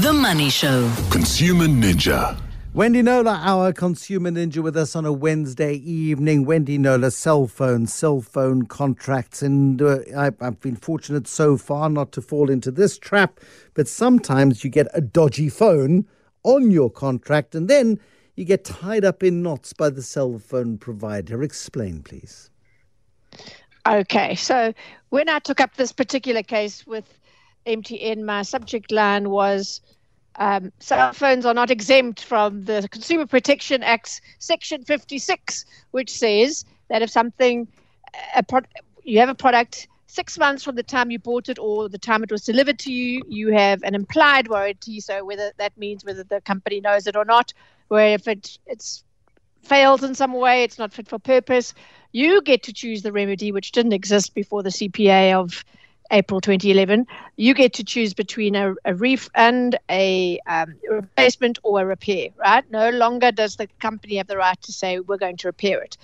The Money Show. Consumer Ninja. Wendy Knowler, our consumer ninja, with us on a Wednesday evening. Wendy Knowler, cell phone, cell phone contracts. And uh, I, I've been fortunate so far not to fall into this trap, but sometimes you get a dodgy phone on your contract and then you get tied up in knots by the cell phone provider. Explain, please. Okay, so when I took up this particular case with MTN, my subject line was um, cell phones are not exempt from the Consumer Protection Act, Section 56, which says that if something, pro- you have a product six months from the time you bought it or the time it was delivered to you, you have an implied warranty. So whether that means whether the company knows it or not, where if it it's fails in some way, it's not fit for purpose, you get to choose the remedy, which didn't exist before the CPA of April 2011, you get to choose between a, a refund, and a um, replacement, or a repair, right? No longer does the company have the right to say, we're going to repair it.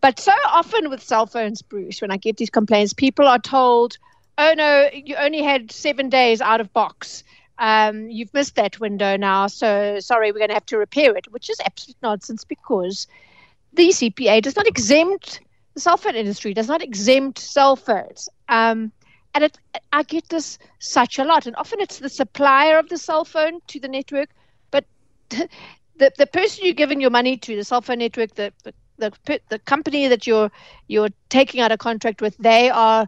But so often with cell phones, Bruce, when I get these complaints, people are told, oh no, you only had seven days out of box. Um, you've missed that window now, so sorry, we're going to have to repair it, which is absolute nonsense because the CPA does not exempt the cell phone industry, does not exempt cell phones. Um, and it, I get this such a lot. And often it's the supplier of the cell phone to the network, but the, the person you're giving your money to, the cell phone network, the, the the the company that you're you're taking out a contract with, they are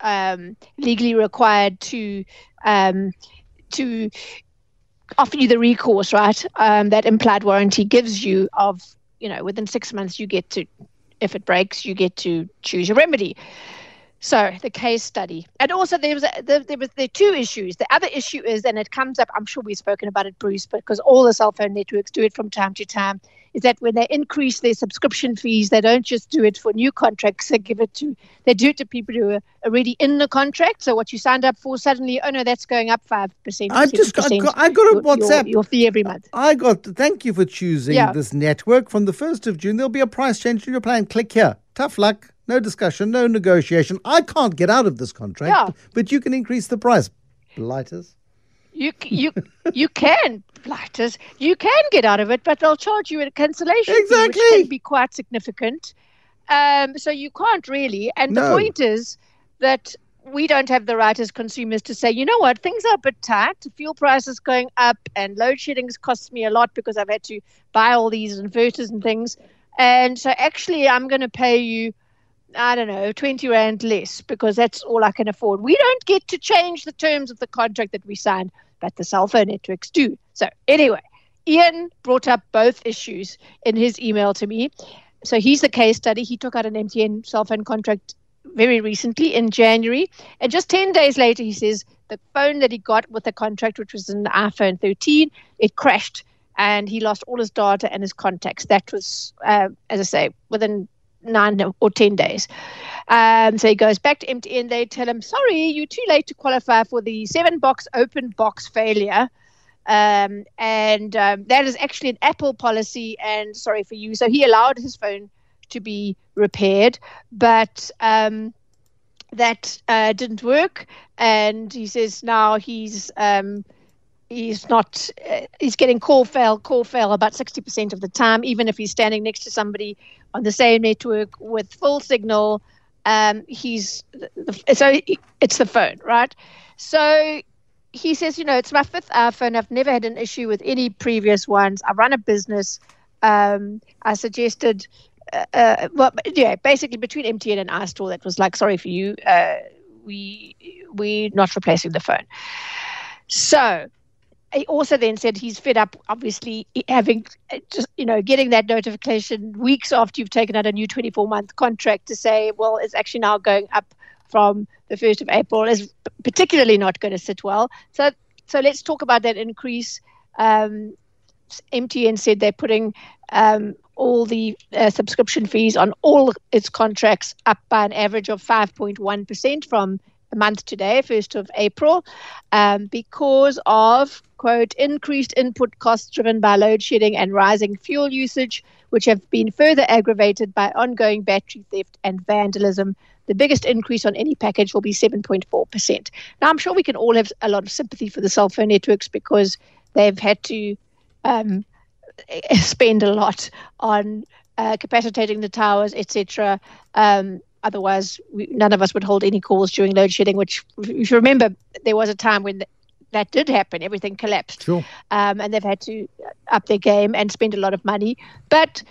um, legally required to um, to offer you the recourse, right? Um, that implied warranty gives you of you know within six months you get to if it breaks you get to choose your remedy. So the case study, and also there was a, there, there was there are two issues. The other issue is, and it comes up. I'm sure we've spoken about it, Bruce, because all the cell phone networks do it from time to time. Is that when they increase their subscription fees, they don't just do it for new contracts. They give it to they do it to people who are already in the contract. So what you signed up for suddenly, oh no, that's going up five percent. I just got, I got, I got a your, WhatsApp. Your, your, fee every month. I got. Thank you for choosing yeah. this network. From the first of June, there'll be a price change in your plan. Click here. Tough luck. No discussion, no negotiation. I can't get out of this contract, yeah. but you can increase the price. Blighters. You you you can blighters. You can get out of it, but they'll charge you a cancellation exactly. fee, which can be quite significant. Um, so you can't really. And no. the point is that we don't have the right as consumers to say, you know what, things are a bit tight. Fuel prices going up, and load shedding cost me a lot because I've had to buy all these inverters and things. And so actually, I'm going to pay you I don't know, 20 Rand less because that's all I can afford. We don't get to change the terms of the contract that we signed, but the cell phone networks do. So, anyway, Ian brought up both issues in his email to me. So, he's a case study. He took out an MTN cell phone contract very recently in January. And just 10 days later, he says the phone that he got with the contract, which was an iPhone 13, it crashed and he lost all his data and his contacts. That was, uh, as I say, within nine or 10 days. Um, so he goes back to MTN. They tell him, sorry, you're too late to qualify for the seven box open box failure. Um, and um, that is actually an Apple policy. And sorry for you. So he allowed his phone to be repaired, but um, that uh, didn't work. And he says now he's um, he's not uh, he's getting call fail call fail about 60% of the time even if he's standing next to somebody on the same network with full signal um, he's the, so it's the phone right? So he says you know it's my fifth iphone. I've never had an issue with any previous ones. I run a business. Um, i suggested uh, uh, well yeah basically between mtn and iStore that was like sorry for you uh, we we're not replacing the phone. So he also then said he's fed up, obviously, having just, you know, getting that notification weeks after you've taken out a new 24 month contract to say, well, it's actually now going up from the 1st of April is particularly not going to sit well. So, so let's talk about that increase. Um, MTN said they're putting um, all the uh, subscription fees on all its contracts up by an average of 5.1% from a month today, 1st of April, um, because of quote, increased input costs driven by load shedding and rising fuel usage, which have been further aggravated by ongoing battery theft and vandalism. The biggest increase on any package will be 7.4%. Now, I'm sure we can all have a lot of sympathy for the cell phone networks because they've had to um, spend a lot on uh, capacitating the towers, etc. Um, otherwise, we, none of us would hold any calls during load shedding. Which, if you remember, there was a time when that did happen. Everything collapsed, sure. um, and they've had to up their game and spend a lot of money. But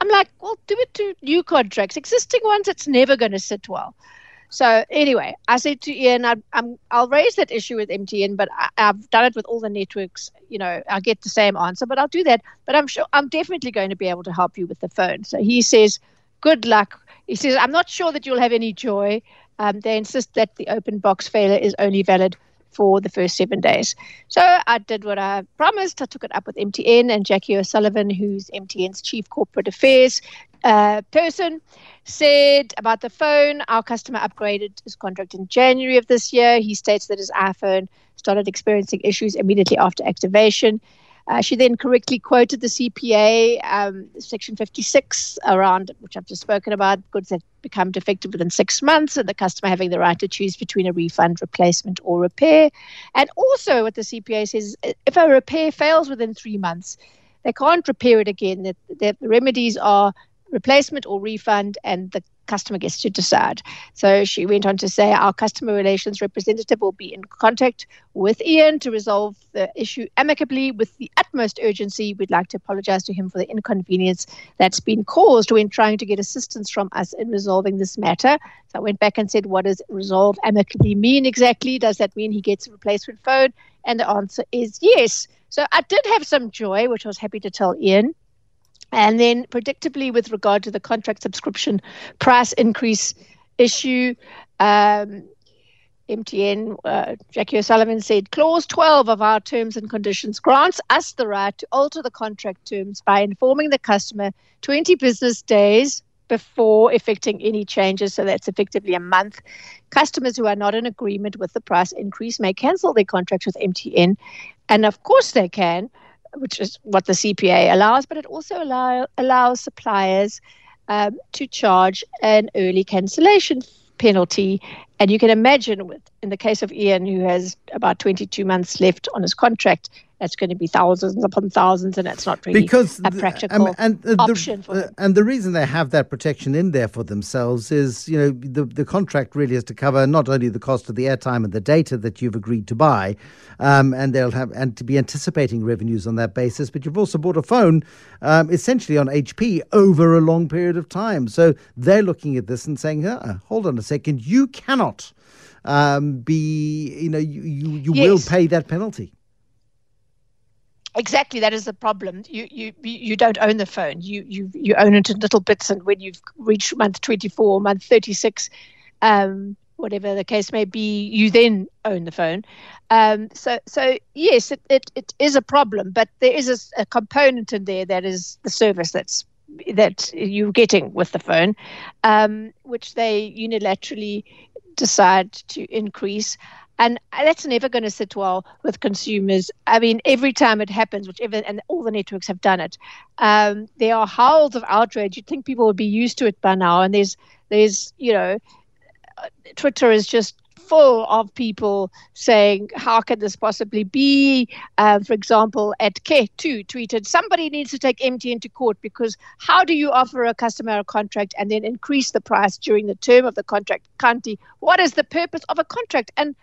I'm like, well, do it to new contracts. Existing ones, it's never going to sit well. So anyway, I said to Ian, I, am I'll raise that issue with MTN, but I, have done it with all the networks. You know, I get the same answer, but I'll do that. But I'm sure I'm definitely going to be able to help you with the phone. So he says, good luck. He says, I'm not sure that you'll have any joy. Um, they insist that the open box failure is only valid for the first seven days. So I did what I promised. I took it up with MTN and Jackie O'Sullivan, who's MTN's chief corporate affairs uh, person, said about the phone. Our customer upgraded his contract in January of this year. He states that his iPhone started experiencing issues immediately after activation. Uh, she then correctly quoted the CPA, um, Section 56, around which I've just spoken about goods that become defective within six months, and the customer having the right to choose between a refund, replacement, or repair. And also, what the CPA says if a repair fails within three months, they can't repair it again. The, the remedies are replacement or refund, and the customer gets to decide. So she went on to say our customer relations representative will be in contact with Ian to resolve the issue amicably with the utmost urgency. We'd like to apologize to him for the inconvenience that's been caused when trying to get assistance from us in resolving this matter. So I went back and said, what does resolve amicably mean exactly? Does that mean he gets a replacement phone? And the answer is yes. So I did have some joy, which I was happy to tell Ian. And then, predictably, with regard to the contract subscription price increase issue, um, MTN, uh, Jackie O'Sullivan said, Clause 12 of our terms and conditions grants us the right to alter the contract terms by informing the customer 20 business days before effecting any changes. So that's effectively a month. Customers who are not in agreement with the price increase may cancel their contract with MTN. And of course, they can which is what the CPA allows, but it also allow, allows suppliers um, to charge an early cancellation penalty. And you can imagine, with in the case of Ian, who has about 22 months left on his contract, that's going to be thousands upon thousands, and it's not really because a practical um, and, uh, option for uh, And the reason they have that protection in there for themselves is, you know, the the contract really is to cover not only the cost of the airtime and the data that you've agreed to buy, um, and they'll have and to be anticipating revenues on that basis, but you've also bought a phone, um, essentially on HP over a long period of time. So they're looking at this and saying, uh, hold on a second, you cannot um, be, you know, you you, you yes. will pay that penalty exactly that is the problem. You you you don't own the phone. You you you own it in little bits and when you've reached month 24 month 36 um, whatever the case may be you then own the phone. Um, so so yes it, it, it is a problem but there is a, a component in there that is the service that's that you're getting with the phone um, which they unilaterally decide to increase and that's never going to sit well with consumers. I mean, every time it happens, whichever, and all the networks have done it, um, there are howls of outrage. You'd think people would be used to it by now. And there's, there's, you know, Twitter is just full of people saying, How can this possibly be? Uh, for example, at K2 tweeted, Somebody needs to take MTN to court because how do you offer a customer a contract and then increase the price during the term of the contract? Kanti, what is the purpose of a contract? And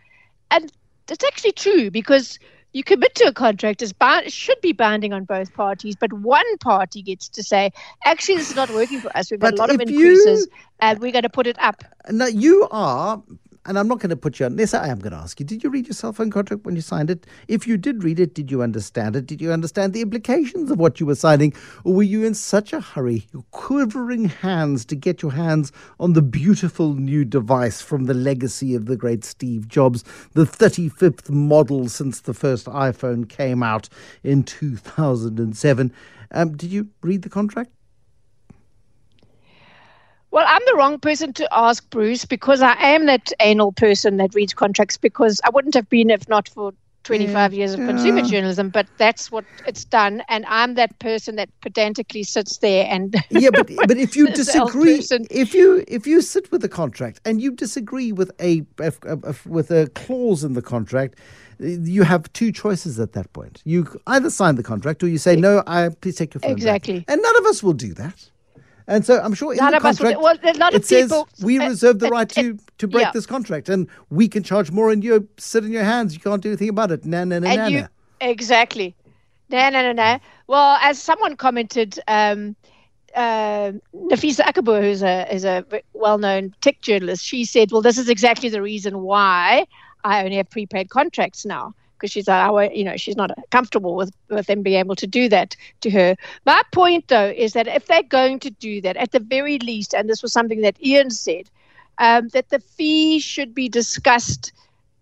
and it's actually true because you commit to a contract it should be binding on both parties, but one party gets to say, actually, this is not working for us. We've got but a lot of increases, you, and we're going to put it up. Now you are and I'm not going to put you on this. I am going to ask you: Did you read your cell phone contract when you signed it? If you did read it, did you understand it? Did you understand the implications of what you were signing, or were you in such a hurry, your quivering hands, to get your hands on the beautiful new device from the legacy of the great Steve Jobs, the 35th model since the first iPhone came out in 2007? Um, did you read the contract? Well, I'm the wrong person to ask Bruce because I am that anal person that reads contracts because I wouldn't have been if not for 25 mm, years of yeah. consumer journalism, but that's what it's done. And I'm that person that pedantically sits there and yeah, but but if you disagree, if you if you sit with the contract and you disagree with a, a, a, with a clause in the contract, you have two choices at that point. You either sign the contract or you say no. I please take your phone exactly, back. and none of us will do that. And so I'm sure in none the contract, well, a lot of it says we reserve the right to, to break yeah. this contract, and we can charge more, and you sit in your hands. You can't do anything about it. Na na na na. You, exactly. Na na na na. Well, as someone commented. Um, uh, Nafisa Akabor, who's a is a well-known tech journalist, she said, "Well, this is exactly the reason why I only have prepaid contracts now." Because she's our, you know, she's not comfortable with, with them being able to do that to her. My point, though, is that if they're going to do that, at the very least, and this was something that Ian said, um, that the fee should be discussed.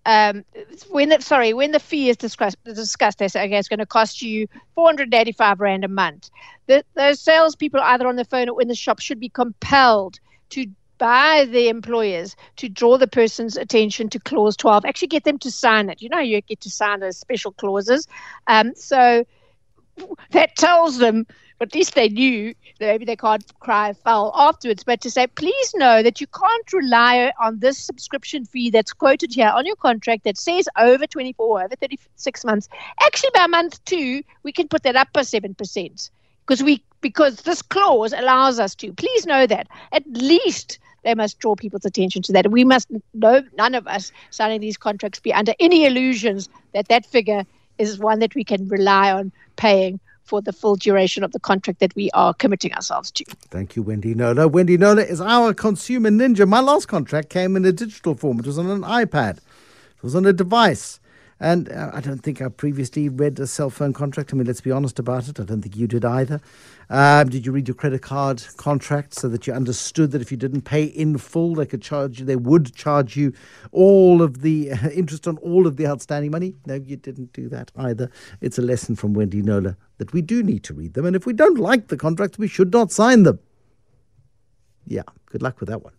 Um, when the, sorry, when the fee is discussed, discussed, they say okay, it's going to cost you 485 rand a month. The, those salespeople, either on the phone or in the shop, should be compelled to by the employers to draw the person's attention to clause 12 actually get them to sign it you know you get to sign those special clauses um, so that tells them at least they knew that maybe they can't cry foul afterwards but to say please know that you can't rely on this subscription fee that's quoted here on your contract that says over 24 over 36 months actually by month two we can put that up by 7% because we because this clause allows us to. Please know that. At least they must draw people's attention to that. We must no none of us signing these contracts be under any illusions that that figure is one that we can rely on paying for the full duration of the contract that we are committing ourselves to. Thank you, Wendy Knowler. Wendy Knowler is our consumer ninja. My last contract came in a digital form. It was on an iPad. It was on a device. And uh, I don't think I previously read a cell phone contract. I mean, let's be honest about it. I don't think you did either. Um, did you read your credit card contract so that you understood that if you didn't pay in full, they could charge you, they would charge you all of the interest on all of the outstanding money? No, you didn't do that either. It's a lesson from Wendy Knowler that we do need to read them. And if we don't like the contracts, we should not sign them. Yeah, good luck with that one.